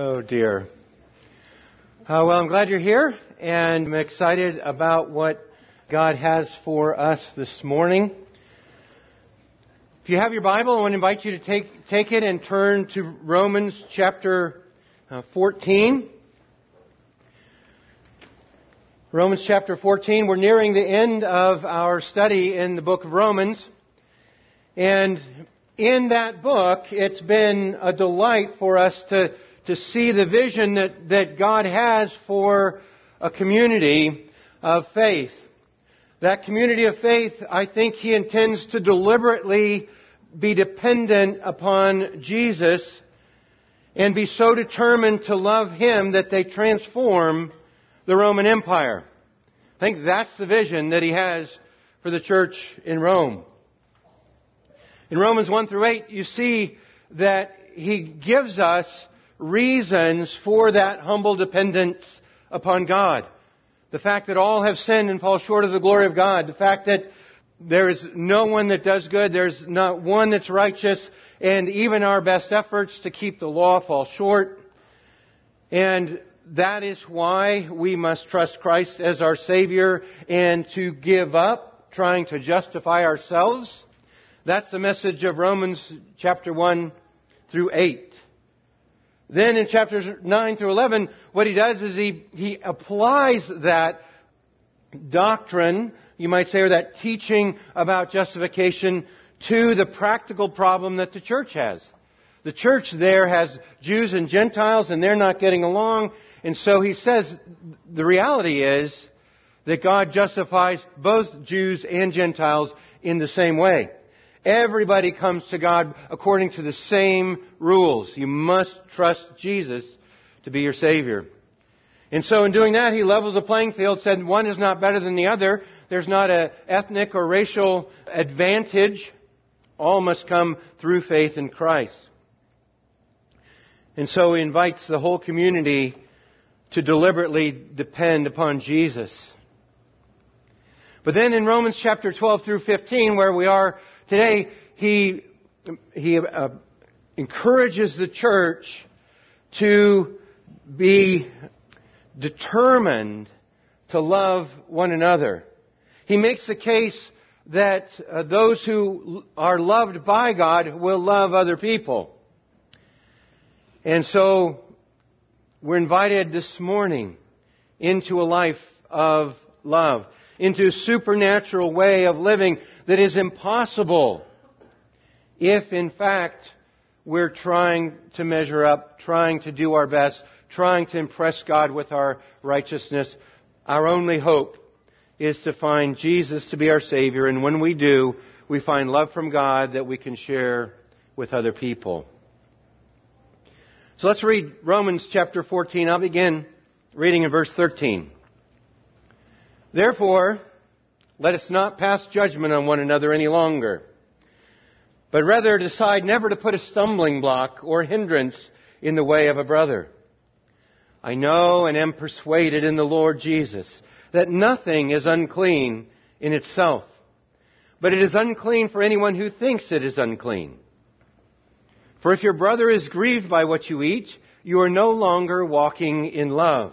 Oh dear. Uh, well, I'm glad you're here, and I'm excited about what God has for us this morning. If you have your Bible, I want to invite you to take, take it and turn to Romans chapter uh, 14. Romans chapter 14. We're nearing the end of our study in the book of Romans. And in that book, it's been a delight for us to to see the vision that, that God has for a community of faith. That community of faith, I think He intends to deliberately be dependent upon Jesus and be so determined to love Him that they transform the Roman Empire. I think that's the vision that He has for the church in Rome. In Romans 1 through 8, you see that He gives us reasons for that humble dependence upon God. The fact that all have sinned and fall short of the glory of God. The fact that there is no one that does good. There's not one that's righteous. And even our best efforts to keep the law fall short. And that is why we must trust Christ as our Savior and to give up trying to justify ourselves. That's the message of Romans chapter 1 through 8. Then in chapters 9 through 11, what he does is he, he applies that doctrine, you might say, or that teaching about justification to the practical problem that the church has. The church there has Jews and Gentiles and they're not getting along. And so he says the reality is that God justifies both Jews and Gentiles in the same way. Everybody comes to God according to the same rules. You must trust Jesus to be your Savior. And so in doing that, he levels the playing field, said one is not better than the other. There's not an ethnic or racial advantage. All must come through faith in Christ. And so he invites the whole community to deliberately depend upon Jesus. But then in Romans chapter 12 through 15, where we are Today, he, he uh, encourages the church to be determined to love one another. He makes the case that uh, those who are loved by God will love other people. And so we're invited this morning into a life of love, into a supernatural way of living that is impossible if, in fact, we're trying to measure up, trying to do our best, trying to impress God with our righteousness. Our only hope is to find Jesus to be our Savior, and when we do, we find love from God that we can share with other people. So let's read Romans chapter 14. I'll begin reading in verse 13. Therefore, let us not pass judgment on one another any longer, but rather decide never to put a stumbling block or hindrance in the way of a brother. I know and am persuaded in the Lord Jesus that nothing is unclean in itself, but it is unclean for anyone who thinks it is unclean. For if your brother is grieved by what you eat, you are no longer walking in love.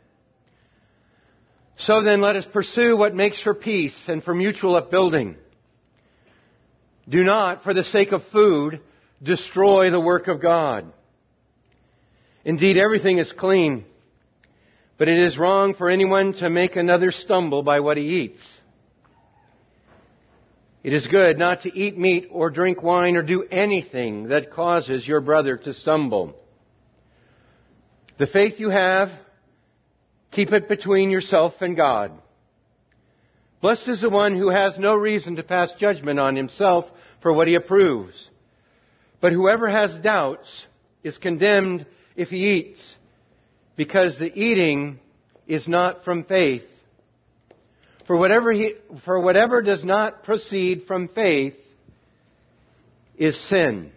So then let us pursue what makes for peace and for mutual upbuilding. Do not, for the sake of food, destroy the work of God. Indeed, everything is clean, but it is wrong for anyone to make another stumble by what he eats. It is good not to eat meat or drink wine or do anything that causes your brother to stumble. The faith you have, Keep it between yourself and God. Blessed is the one who has no reason to pass judgment on himself for what he approves. But whoever has doubts is condemned if he eats, because the eating is not from faith. For whatever, he, for whatever does not proceed from faith is sin.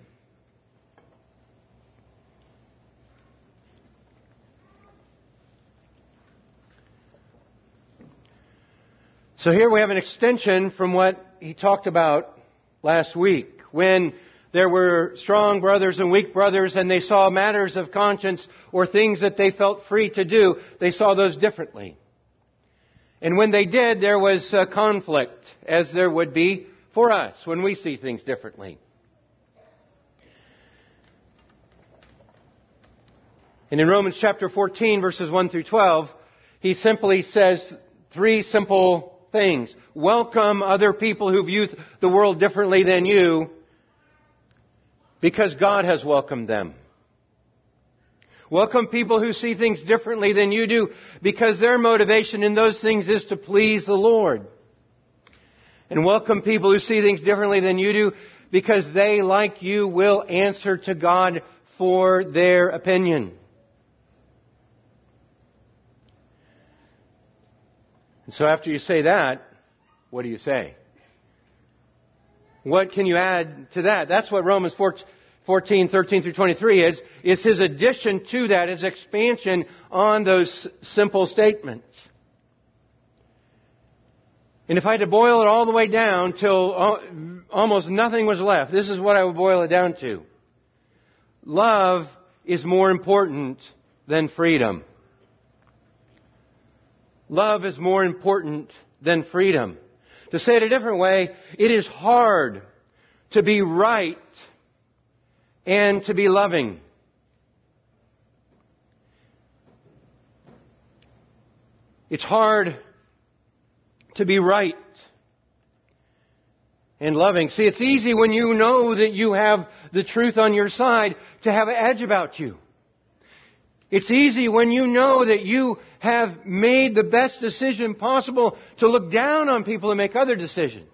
So here we have an extension from what he talked about last week when there were strong brothers and weak brothers and they saw matters of conscience or things that they felt free to do, they saw those differently. And when they did, there was a conflict, as there would be for us when we see things differently. And in Romans chapter 14, verses 1 through 12, he simply says three simple things. Welcome other people who view the world differently than you because God has welcomed them. Welcome people who see things differently than you do because their motivation in those things is to please the Lord. And welcome people who see things differently than you do because they, like you, will answer to God for their opinion. And so after you say that, what do you say? What can you add to that? That's what Romans 14, 13 through 23 is, is his addition to that, his expansion on those simple statements. And if I had to boil it all the way down till almost nothing was left, this is what I would boil it down to. Love is more important than freedom. Love is more important than freedom. To say it a different way, it is hard to be right and to be loving. It's hard to be right and loving. See, it's easy when you know that you have the truth on your side to have an edge about you. It's easy when you know that you have made the best decision possible to look down on people and make other decisions.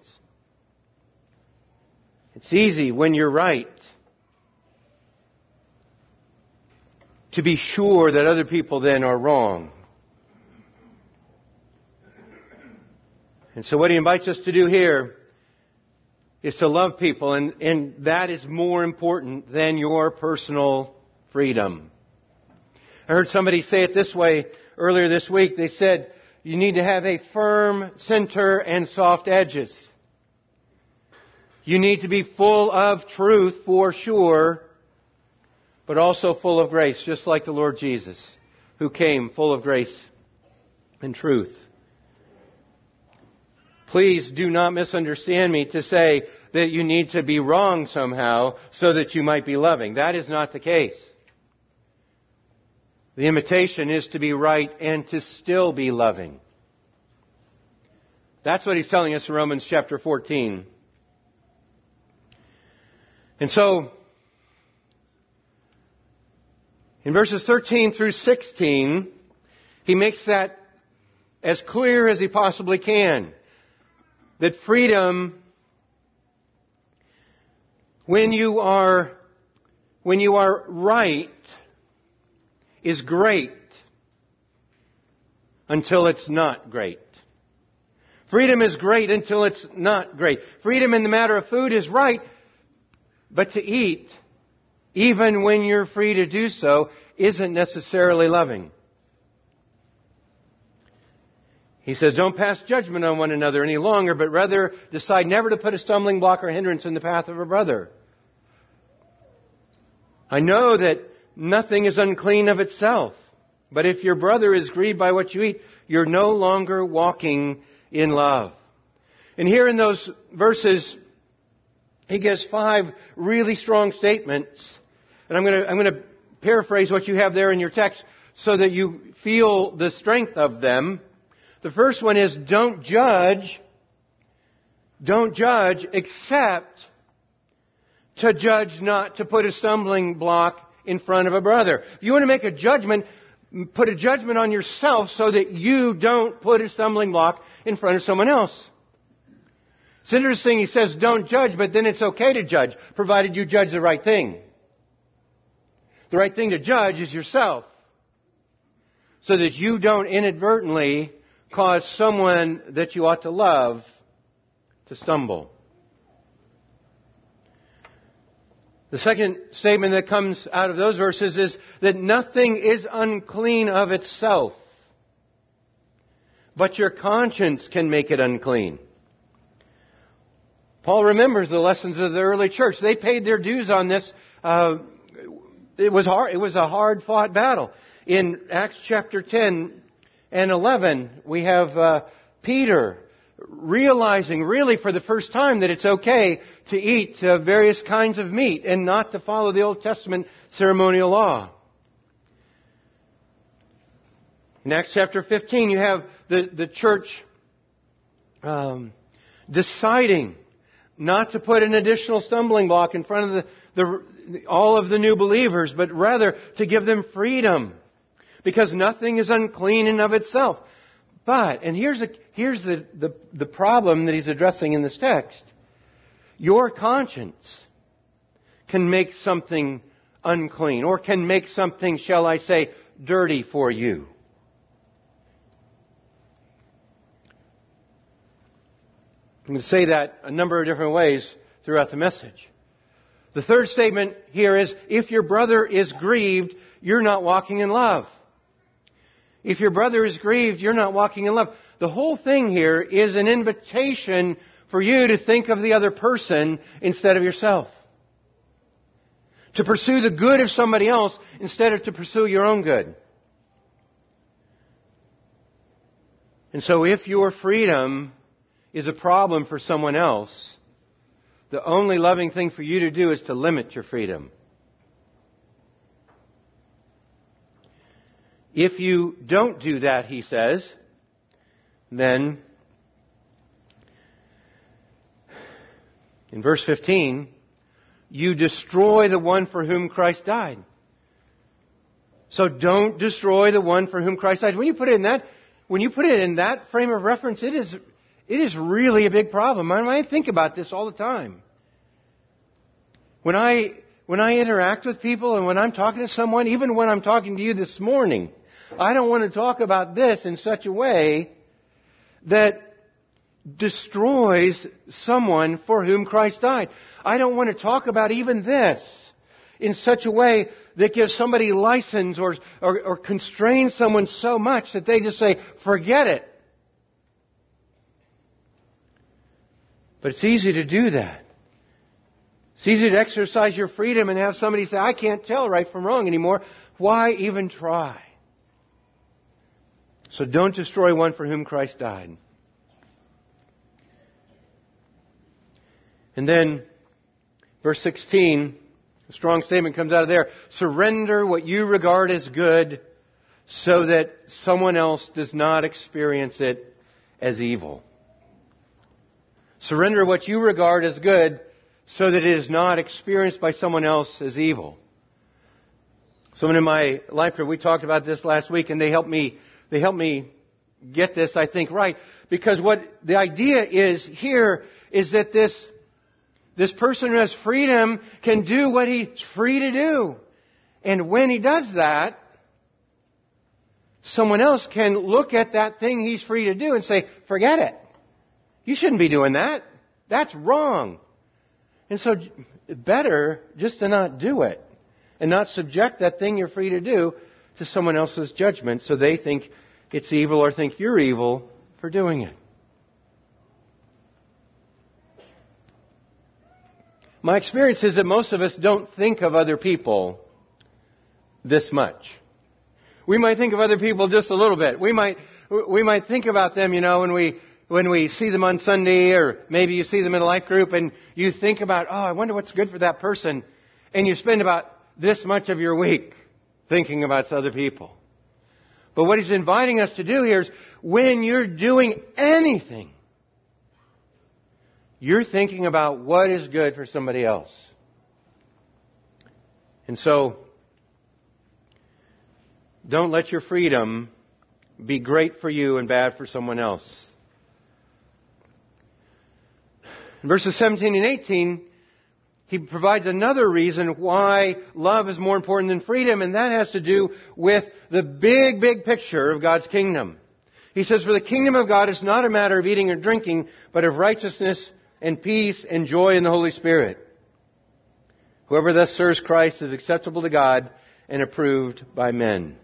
It's easy when you're right to be sure that other people then are wrong. And so what he invites us to do here is to love people, and, and that is more important than your personal freedom. I heard somebody say it this way earlier this week. They said, you need to have a firm center and soft edges. You need to be full of truth for sure, but also full of grace, just like the Lord Jesus, who came full of grace and truth. Please do not misunderstand me to say that you need to be wrong somehow so that you might be loving. That is not the case. The invitation is to be right and to still be loving. That's what he's telling us in Romans chapter 14. And so, in verses 13 through 16, he makes that as clear as he possibly can. That freedom, when you are, when you are right, is great until it's not great. Freedom is great until it's not great. Freedom in the matter of food is right, but to eat, even when you're free to do so, isn't necessarily loving. He says, don't pass judgment on one another any longer, but rather decide never to put a stumbling block or hindrance in the path of a brother. I know that nothing is unclean of itself. But if your brother is grieved by what you eat, you're no longer walking in love. And here in those verses, he gives five really strong statements. And I'm going to, I'm going to paraphrase what you have there in your text so that you feel the strength of them. The first one is don't judge. Don't judge except to judge not to put a stumbling block in front of a brother. If you want to make a judgment, put a judgment on yourself so that you don't put a stumbling block in front of someone else. It's interesting, he says don't judge, but then it's okay to judge, provided you judge the right thing. The right thing to judge is yourself. so that you don't inadvertently cause someone that you ought to love to stumble. The second statement that comes out of those verses is that nothing is unclean of itself, but your conscience can make it unclean. Paul remembers the lessons of the early church. They paid their dues on this. Uh, it was hard. It was a hard fought battle. In Acts chapter 10 and 11, we have uh, Peter realizing really for the first time that it's okay to eat uh, various kinds of meat and not to follow the Old Testament ceremonial law. In Acts chapter 15, you have the, the church um, deciding not to put an additional stumbling block in front of the, the, all of the new believers, but rather to give them freedom. Because nothing is unclean in of itself. But, and here's, a, here's the, the, the problem that he's addressing in this text. Your conscience can make something unclean, or can make something, shall I say, dirty for you. I'm going to say that a number of different ways throughout the message. The third statement here is if your brother is grieved, you're not walking in love. If your brother is grieved, you're not walking in love. The whole thing here is an invitation for you to think of the other person instead of yourself. To pursue the good of somebody else instead of to pursue your own good. And so if your freedom is a problem for someone else, the only loving thing for you to do is to limit your freedom. If you don't do that, he says, then in verse 15, you destroy the one for whom Christ died. So don't destroy the one for whom Christ died. When you put it in that, when you put it in that frame of reference, it is, it is really a big problem. I, I think about this all the time. When I, when I interact with people and when I'm talking to someone, even when I'm talking to you this morning, I don't want to talk about this in such a way that destroys someone for whom Christ died. I don't want to talk about even this in such a way that gives somebody license or, or, or constrains someone so much that they just say, forget it. But it's easy to do that. It's easy to exercise your freedom and have somebody say, I can't tell right from wrong anymore. Why even try? So don't destroy one for whom Christ died. And then, verse 16, a strong statement comes out of there. Surrender what you regard as good so that someone else does not experience it as evil. Surrender what you regard as good so that it is not experienced by someone else as evil. Someone in my life group, we talked about this last week and they helped me they help me get this, I think, right. Because what the idea is here is that this, this person who has freedom can do what he's free to do. And when he does that, someone else can look at that thing he's free to do and say, forget it. You shouldn't be doing that. That's wrong. And so, better just to not do it and not subject that thing you're free to do to someone else's judgment so they think it's evil or think you're evil for doing it. My experience is that most of us don't think of other people this much. We might think of other people just a little bit. We might, we might think about them, you know, when we, when we see them on Sunday or maybe you see them in a life group and you think about, oh, I wonder what's good for that person. And you spend about this much of your week thinking about other people. But what he's inviting us to do here is when you're doing anything, you're thinking about what is good for somebody else. And so, don't let your freedom be great for you and bad for someone else. In verses 17 and 18, he provides another reason why love is more important than freedom, and that has to do with the big, big picture of God's kingdom. He says, For the kingdom of God is not a matter of eating or drinking, but of righteousness and peace and joy in the Holy Spirit. Whoever thus serves Christ is acceptable to God and approved by men.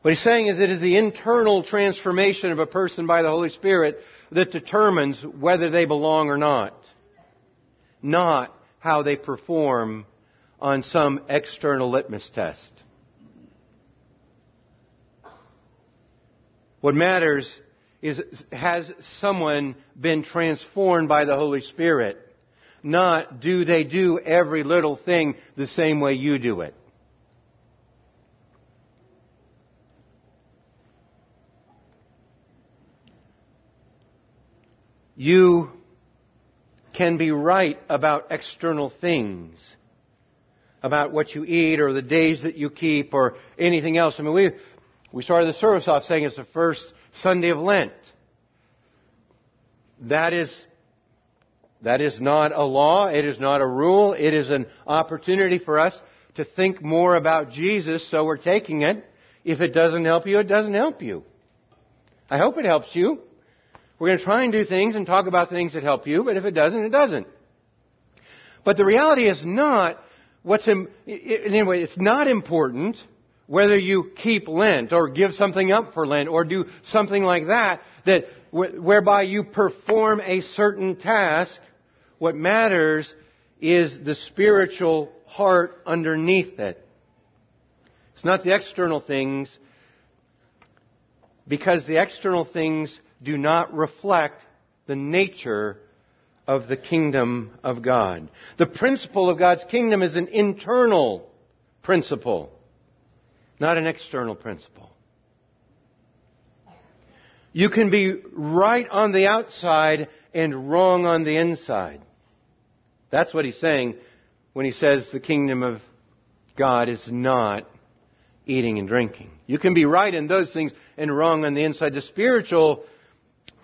What he's saying is it is the internal transformation of a person by the Holy Spirit that determines whether they belong or not not how they perform on some external litmus test. What matters is has someone been transformed by the Holy Spirit? Not do they do every little thing the same way you do it. You can be right about external things, about what you eat or the days that you keep or anything else. I mean, we, we started the service off saying it's the first Sunday of Lent. That is, that is not a law. It is not a rule. It is an opportunity for us to think more about Jesus, so we're taking it. If it doesn't help you, it doesn't help you. I hope it helps you. We're going to try and do things and talk about things that help you, but if it doesn't, it doesn't. But the reality is not what's in, anyway, it's not important whether you keep Lent or give something up for Lent or do something like that, that whereby you perform a certain task. What matters is the spiritual heart underneath it. It's not the external things, because the external things do not reflect the nature of the kingdom of God. The principle of God's kingdom is an internal principle, not an external principle. You can be right on the outside and wrong on the inside. That's what he's saying when he says the kingdom of God is not eating and drinking. You can be right in those things and wrong on the inside. The spiritual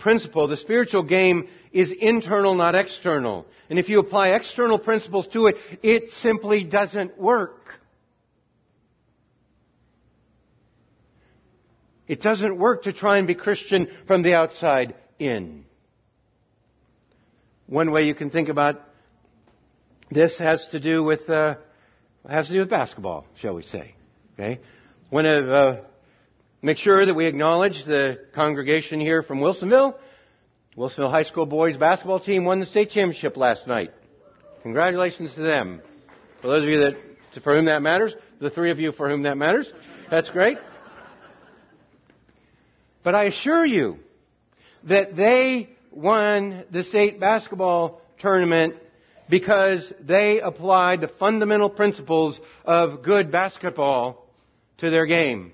principle, the spiritual game is internal, not external. And if you apply external principles to it, it simply doesn't work. It doesn't work to try and be Christian from the outside in. One way you can think about this has to do with uh, has to do with basketball, shall we say? Okay, one of uh, make sure that we acknowledge the congregation here from Wilsonville. Wilsonville High School boys basketball team won the state championship last night. Congratulations to them. For those of you that, for whom that matters, the three of you for whom that matters, that's great. But I assure you that they won the state basketball tournament because they applied the fundamental principles of good basketball to their game.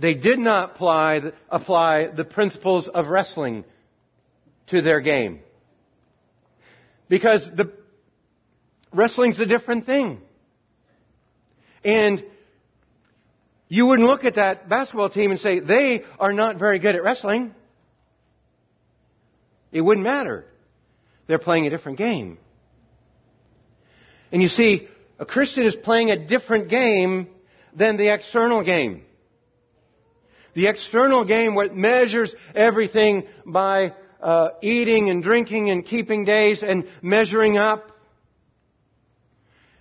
They did not apply, apply the principles of wrestling to their game. Because the wrestling's a different thing. And you wouldn't look at that basketball team and say, they are not very good at wrestling. It wouldn't matter. They're playing a different game. And you see, a Christian is playing a different game than the external game. The external game, what measures everything by uh, eating and drinking and keeping days and measuring up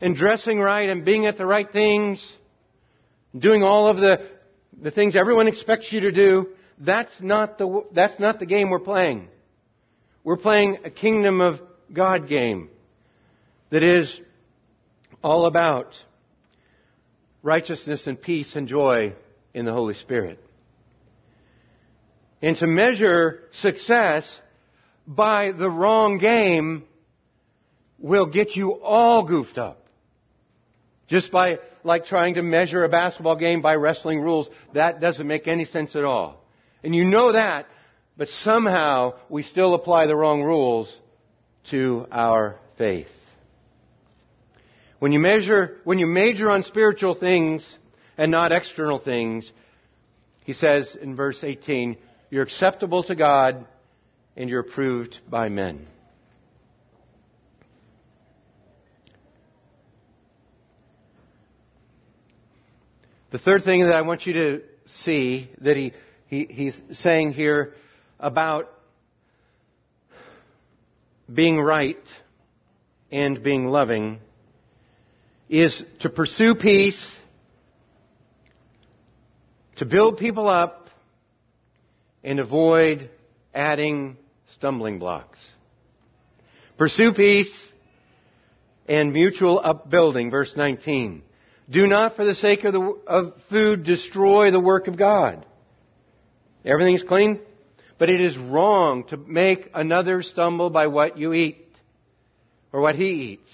and dressing right and being at the right things, doing all of the, the things everyone expects you to do, that's not the, that's not the game we're playing. We're playing a kingdom of God game that is all about righteousness and peace and joy in the Holy Spirit. And to measure success by the wrong game will get you all goofed up. Just by, like trying to measure a basketball game by wrestling rules, that doesn't make any sense at all. And you know that, but somehow we still apply the wrong rules to our faith. When you measure, when you major on spiritual things and not external things, he says in verse 18, you're acceptable to God and you're approved by men. The third thing that I want you to see that he, he, he's saying here about being right and being loving is to pursue peace, to build people up, and avoid adding stumbling blocks. Pursue peace and mutual upbuilding, verse 19. Do not, for the sake of, the, of food, destroy the work of God. Everything's clean, but it is wrong to make another stumble by what you eat or what he eats.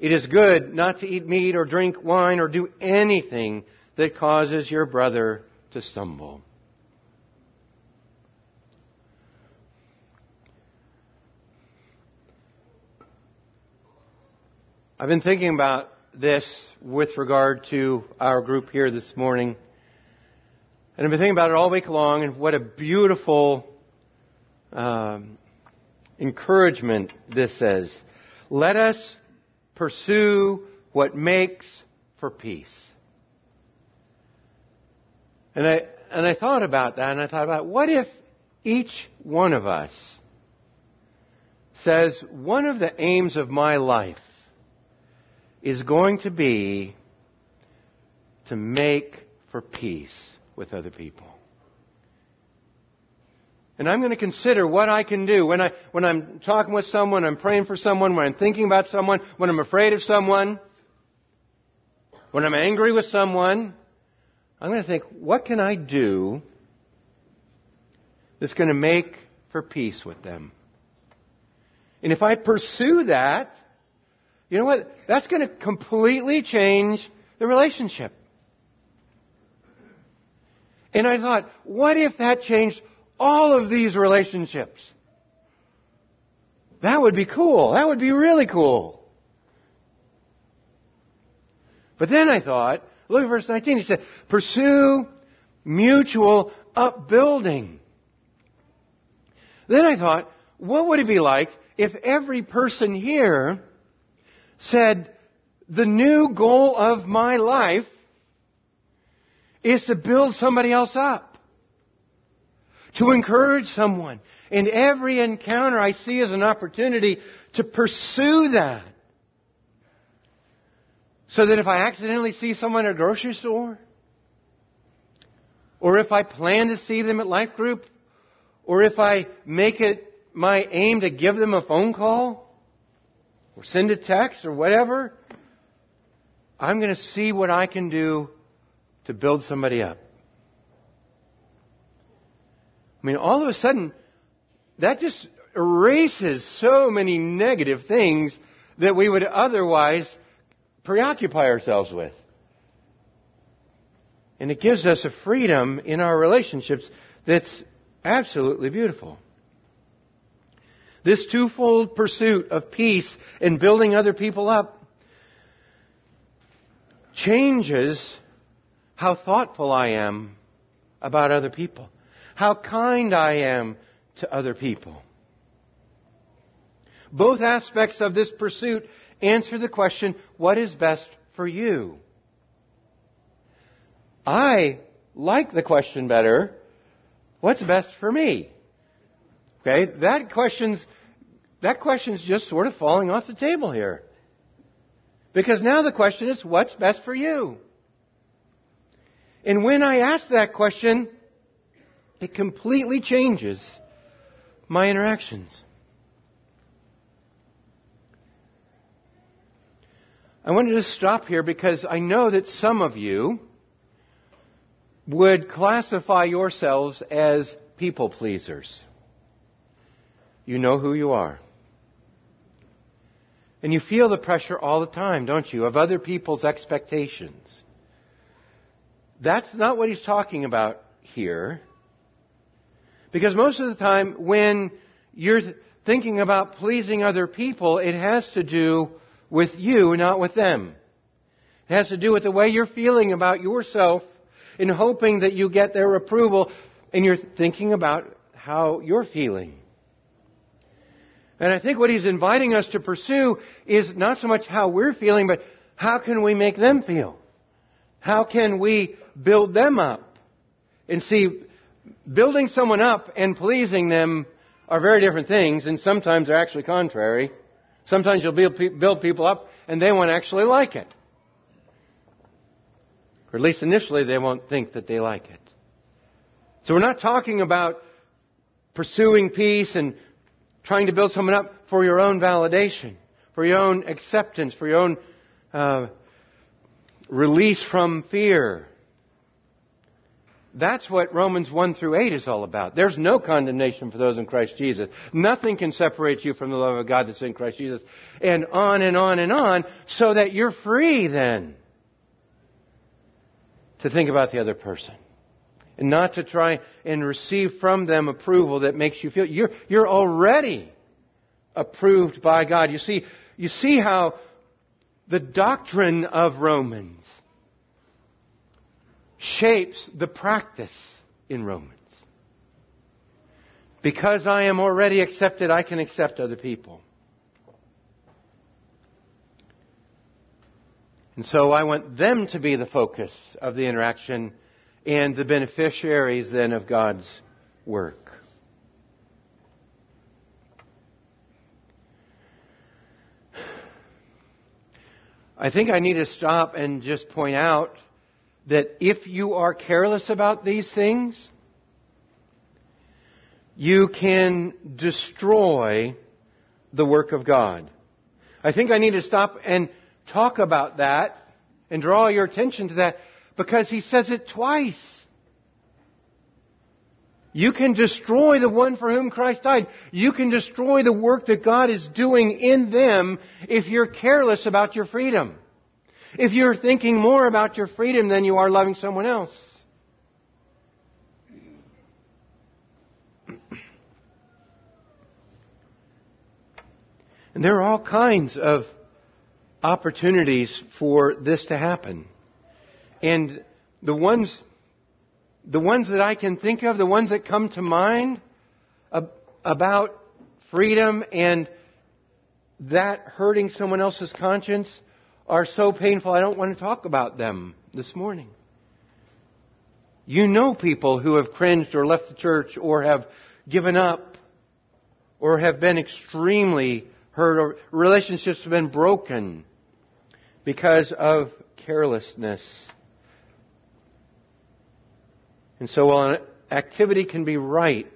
It is good not to eat meat or drink wine or do anything that causes your brother to stumble. I've been thinking about this with regard to our group here this morning. And I've been thinking about it all week long and what a beautiful um, encouragement this says. Let us pursue what makes for peace. And I, and I thought about that and I thought about what if each one of us says, one of the aims of my life is going to be to make for peace with other people. And I'm going to consider what I can do when I, when I'm talking with someone, I'm praying for someone, when I'm thinking about someone, when I'm afraid of someone, when I'm angry with someone. I'm going to think, what can I do that's going to make for peace with them? And if I pursue that, you know what? That's going to completely change the relationship. And I thought, what if that changed all of these relationships? That would be cool. That would be really cool. But then I thought, look at verse 19. He said, pursue mutual upbuilding. Then I thought, what would it be like if every person here said, the new goal of my life is to build somebody else up. To encourage someone. And every encounter I see as an opportunity to pursue that. So that if I accidentally see someone at a grocery store, or if I plan to see them at life group, or if I make it my aim to give them a phone call, or send a text or whatever. I'm going to see what I can do to build somebody up. I mean, all of a sudden, that just erases so many negative things that we would otherwise preoccupy ourselves with. And it gives us a freedom in our relationships that's absolutely beautiful. This twofold pursuit of peace and building other people up changes how thoughtful I am about other people, how kind I am to other people. Both aspects of this pursuit answer the question, what is best for you? I like the question better, what's best for me? Okay, that question's that question's just sort of falling off the table here. Because now the question is, what's best for you? And when I ask that question, it completely changes my interactions. I wanted to stop here because I know that some of you would classify yourselves as people pleasers. You know who you are. And you feel the pressure all the time, don't you, of other people's expectations. That's not what he's talking about here. Because most of the time when you're thinking about pleasing other people, it has to do with you, not with them. It has to do with the way you're feeling about yourself in hoping that you get their approval and you're thinking about how you're feeling. And I think what he's inviting us to pursue is not so much how we're feeling, but how can we make them feel? How can we build them up? And see, building someone up and pleasing them are very different things, and sometimes they're actually contrary. Sometimes you'll build people up and they won't actually like it. Or at least initially they won't think that they like it. So we're not talking about pursuing peace and trying to build someone up for your own validation, for your own acceptance, for your own uh, release from fear. That's what Romans 1 through 8 is all about. There's no condemnation for those in Christ Jesus. Nothing can separate you from the love of God that's in Christ Jesus. And on and on and on, so that you're free then to think about the other person. And not to try and receive from them approval that makes you feel you're, you're already approved by God. You see, you see how the doctrine of Romans shapes the practice in Romans. Because I am already accepted, I can accept other people. And so I want them to be the focus of the interaction and the beneficiaries then of God's work. I think I need to stop and just point out that if you are careless about these things, you can destroy the work of God. I think I need to stop and talk about that and draw your attention to that because he says it twice. You can destroy the one for whom Christ died. You can destroy the work that God is doing in them if you're careless about your freedom if you're thinking more about your freedom than you are loving someone else. And there are all kinds of opportunities for this to happen. And the ones, the ones that I can think of, the ones that come to mind about freedom and that hurting someone else's conscience are so painful, I don't want to talk about them this morning. You know people who have cringed or left the church or have given up or have been extremely hurt or relationships have been broken because of carelessness. And so while an activity can be right,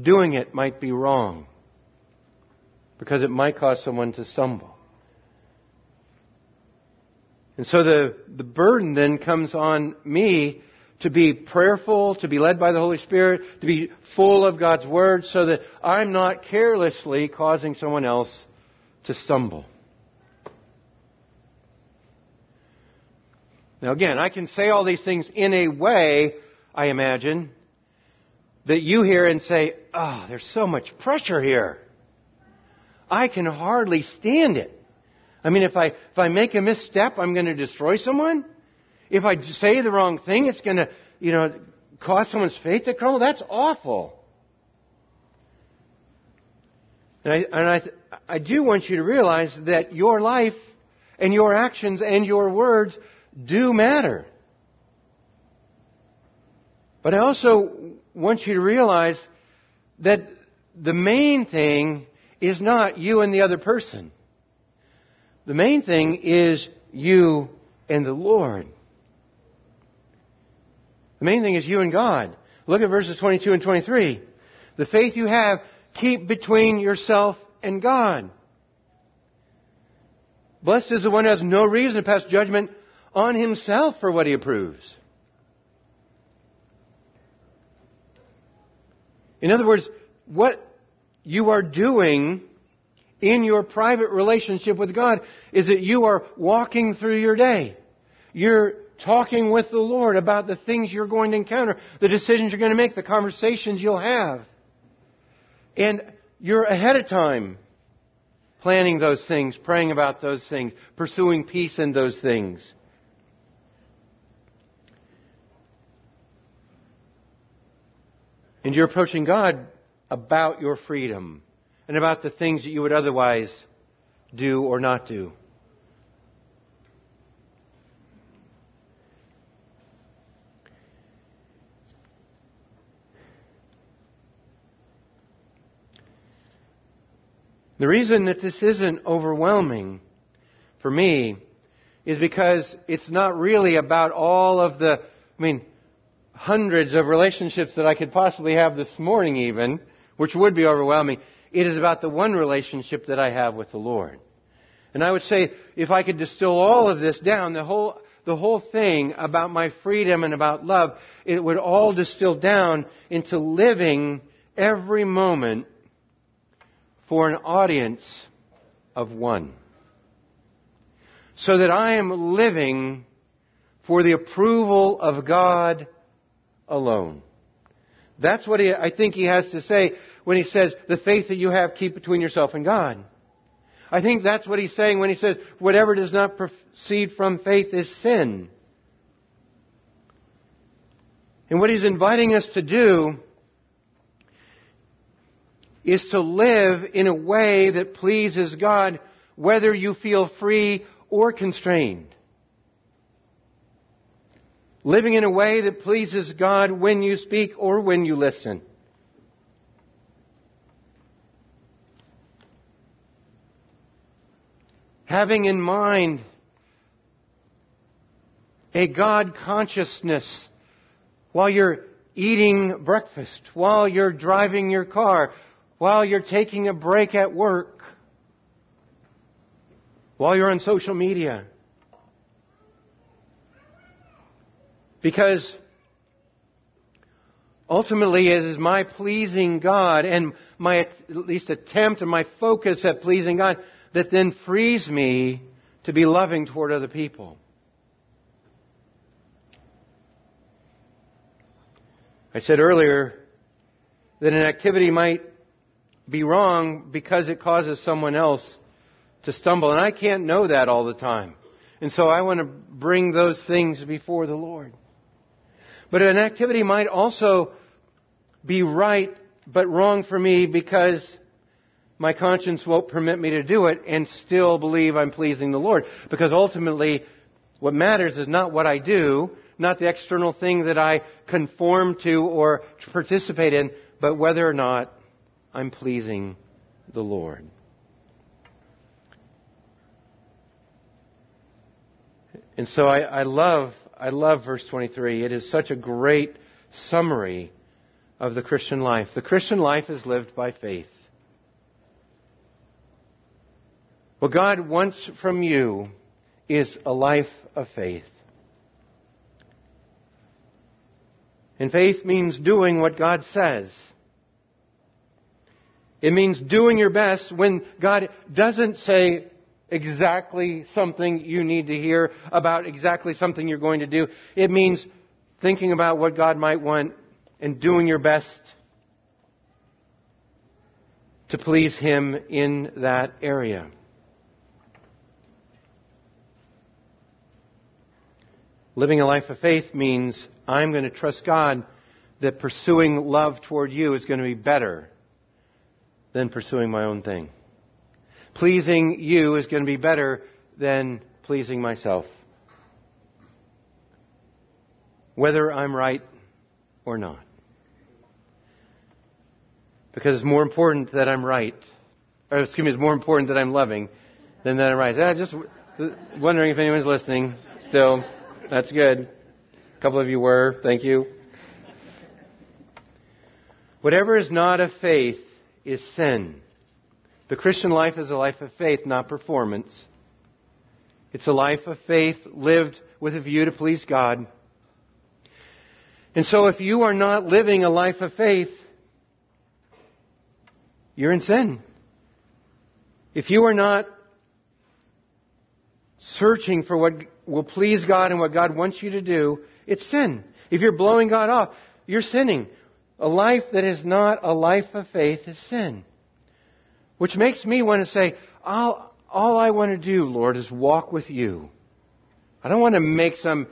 doing it might be wrong because it might cause someone to stumble. And so the, the burden then comes on me to be prayerful, to be led by the Holy Spirit, to be full of God's Word so that I'm not carelessly causing someone else to stumble. Now again, I can say all these things in a way, I imagine, that you hear and say, oh, there's so much pressure here. I can hardly stand it. I mean, if I, if I make a misstep, I'm going to destroy someone? If I say the wrong thing, it's going to, you know, cause someone's faith to crumble? That's awful. And I, and I, I do want you to realize that your life and your actions and your words do matter. But I also want you to realize that the main thing is not you and the other person. The main thing is you and the Lord. The main thing is you and God. Look at verses 22 and 23. The faith you have, keep between yourself and God. Blessed is the one who has no reason to pass judgment on himself for what he approves. In other words, what you are doing in your private relationship with God is that you are walking through your day. You're talking with the Lord about the things you're going to encounter, the decisions you're going to make, the conversations you'll have. And you're ahead of time planning those things, praying about those things, pursuing peace in those things. And you're approaching God about your freedom and about the things that you would otherwise do or not do. The reason that this isn't overwhelming for me is because it's not really about all of the, I mean, hundreds of relationships that I could possibly have this morning even, which would be overwhelming. It is about the one relationship that I have with the Lord. And I would say, if I could distill all of this down, the whole, the whole thing about my freedom and about love, it would all distill down into living every moment for an audience of one. So that I am living for the approval of God alone. That's what he, I think he has to say when he says, the faith that you have, keep between yourself and God. I think that's what he's saying when he says, whatever does not proceed from faith is sin. And what he's inviting us to do is to live in a way that pleases God, whether you feel free or constrained. Living in a way that pleases God when you speak or when you listen. Having in mind a God consciousness while you're eating breakfast, while you're driving your car, while you're taking a break at work, while you're on social media. Because ultimately it is my pleasing God and my at least attempt and my focus at pleasing God that then frees me to be loving toward other people. I said earlier that an activity might be wrong because it causes someone else to stumble. And I can't know that all the time. And so I want to bring those things before the Lord. But an activity might also be right but wrong for me because my conscience won't permit me to do it and still believe I'm pleasing the Lord. Because ultimately, what matters is not what I do, not the external thing that I conform to or participate in, but whether or not I'm pleasing the Lord. And so I, I, love, I love verse 23. It is such a great summary of the Christian life. The Christian life is lived by faith. What God wants from you is a life of faith. And faith means doing what God says. It means doing your best when God doesn't say exactly something you need to hear about exactly something you're going to do. It means thinking about what God might want and doing your best to please Him in that area. Living a life of faith means I'm going to trust God that pursuing love toward you is going to be better than pursuing my own thing. Pleasing you is going to be better than pleasing myself. Whether I'm right or not. Because it's more important that I'm right. Or excuse me, it's more important that I'm loving than that I'm right. I'm just wondering if anyone's listening still. That's good. A couple of you were. Thank you. Whatever is not of faith is sin. The Christian life is a life of faith, not performance. It's a life of faith lived with a view to please God. And so if you are not living a life of faith, you're in sin. If you are not searching for what will please God and what God wants you to do, it's sin. If you're blowing God off, you're sinning. A life that is not a life of faith is sin. Which makes me want to say, all, all I want to do, Lord, is walk with you. I don't want to make some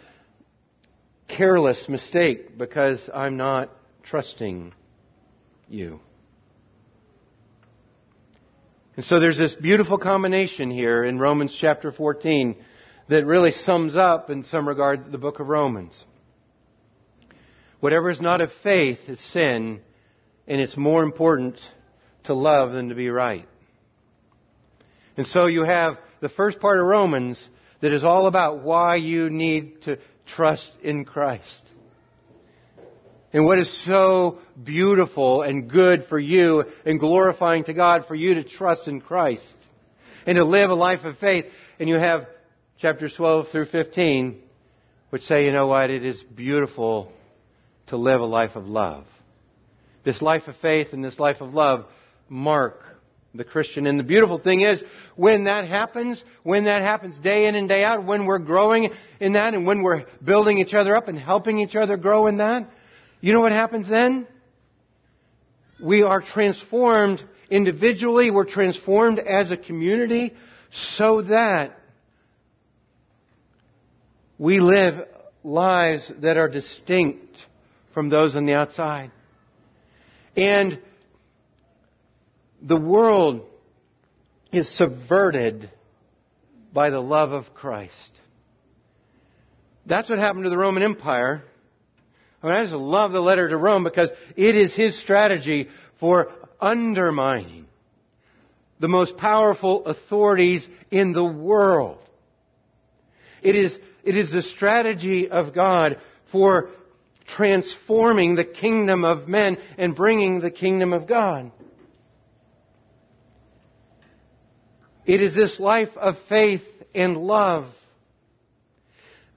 careless mistake because I'm not trusting you. And so there's this beautiful combination here in Romans chapter 14 that really sums up, in some regard, the book of Romans. Whatever is not of faith is sin, and it's more important to love than to be right. And so you have the first part of Romans that is all about why you need to trust in Christ. And what is so beautiful and good for you and glorifying to God for you to trust in Christ and to live a life of faith. And you have chapters 12 through 15 which say, you know what, it is beautiful to live a life of love. This life of faith and this life of love mark the Christian. And the beautiful thing is, when that happens, when that happens day in and day out, when we're growing in that and when we're building each other up and helping each other grow in that, you know what happens then? We are transformed individually, we're transformed as a community so that we live lives that are distinct from those on the outside. And the world is subverted by the love of Christ. That's what happened to the Roman Empire. I, mean, I just love the letter to Rome because it is his strategy for undermining the most powerful authorities in the world. It is, it is the strategy of God for transforming the kingdom of men and bringing the kingdom of God. It is this life of faith and love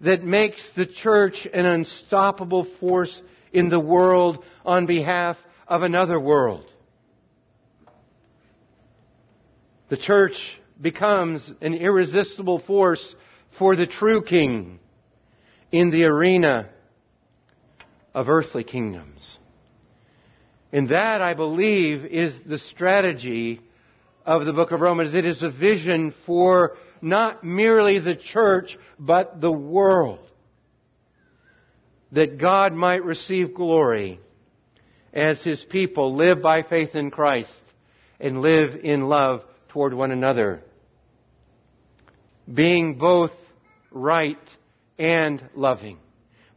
that makes the church an unstoppable force in the world on behalf of another world. The church becomes an irresistible force for the true king in the arena of earthly kingdoms. And that, I believe, is the strategy of the book of Romans. It is a vision for not merely the church, but the world. That God might receive glory as His people live by faith in Christ and live in love toward one another. Being both right and loving.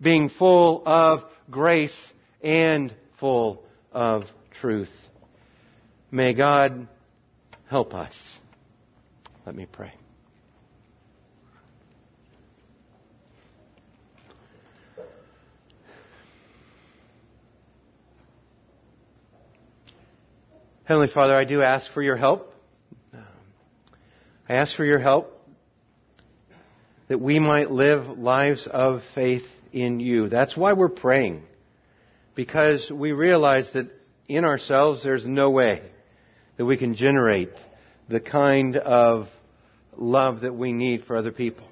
Being full of grace and full of truth. May God help us. Let me pray. Heavenly Father, I do ask for your help. I ask for your help that we might live lives of faith in you. That's why we're praying. Because we realize that in ourselves there's no way that we can generate the kind of love that we need for other people.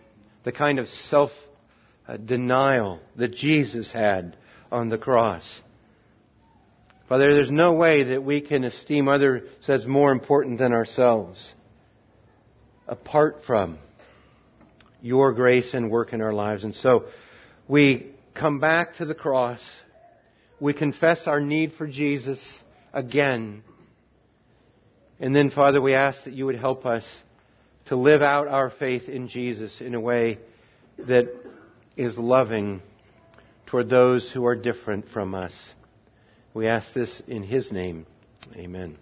The kind of self denial that Jesus had on the cross. Father, there's no way that we can esteem others as more important than ourselves apart from your grace and work in our lives. And so we come back to the cross. We confess our need for Jesus again. And then, Father, we ask that you would help us to live out our faith in Jesus in a way that is loving toward those who are different from us. We ask this in His name. Amen.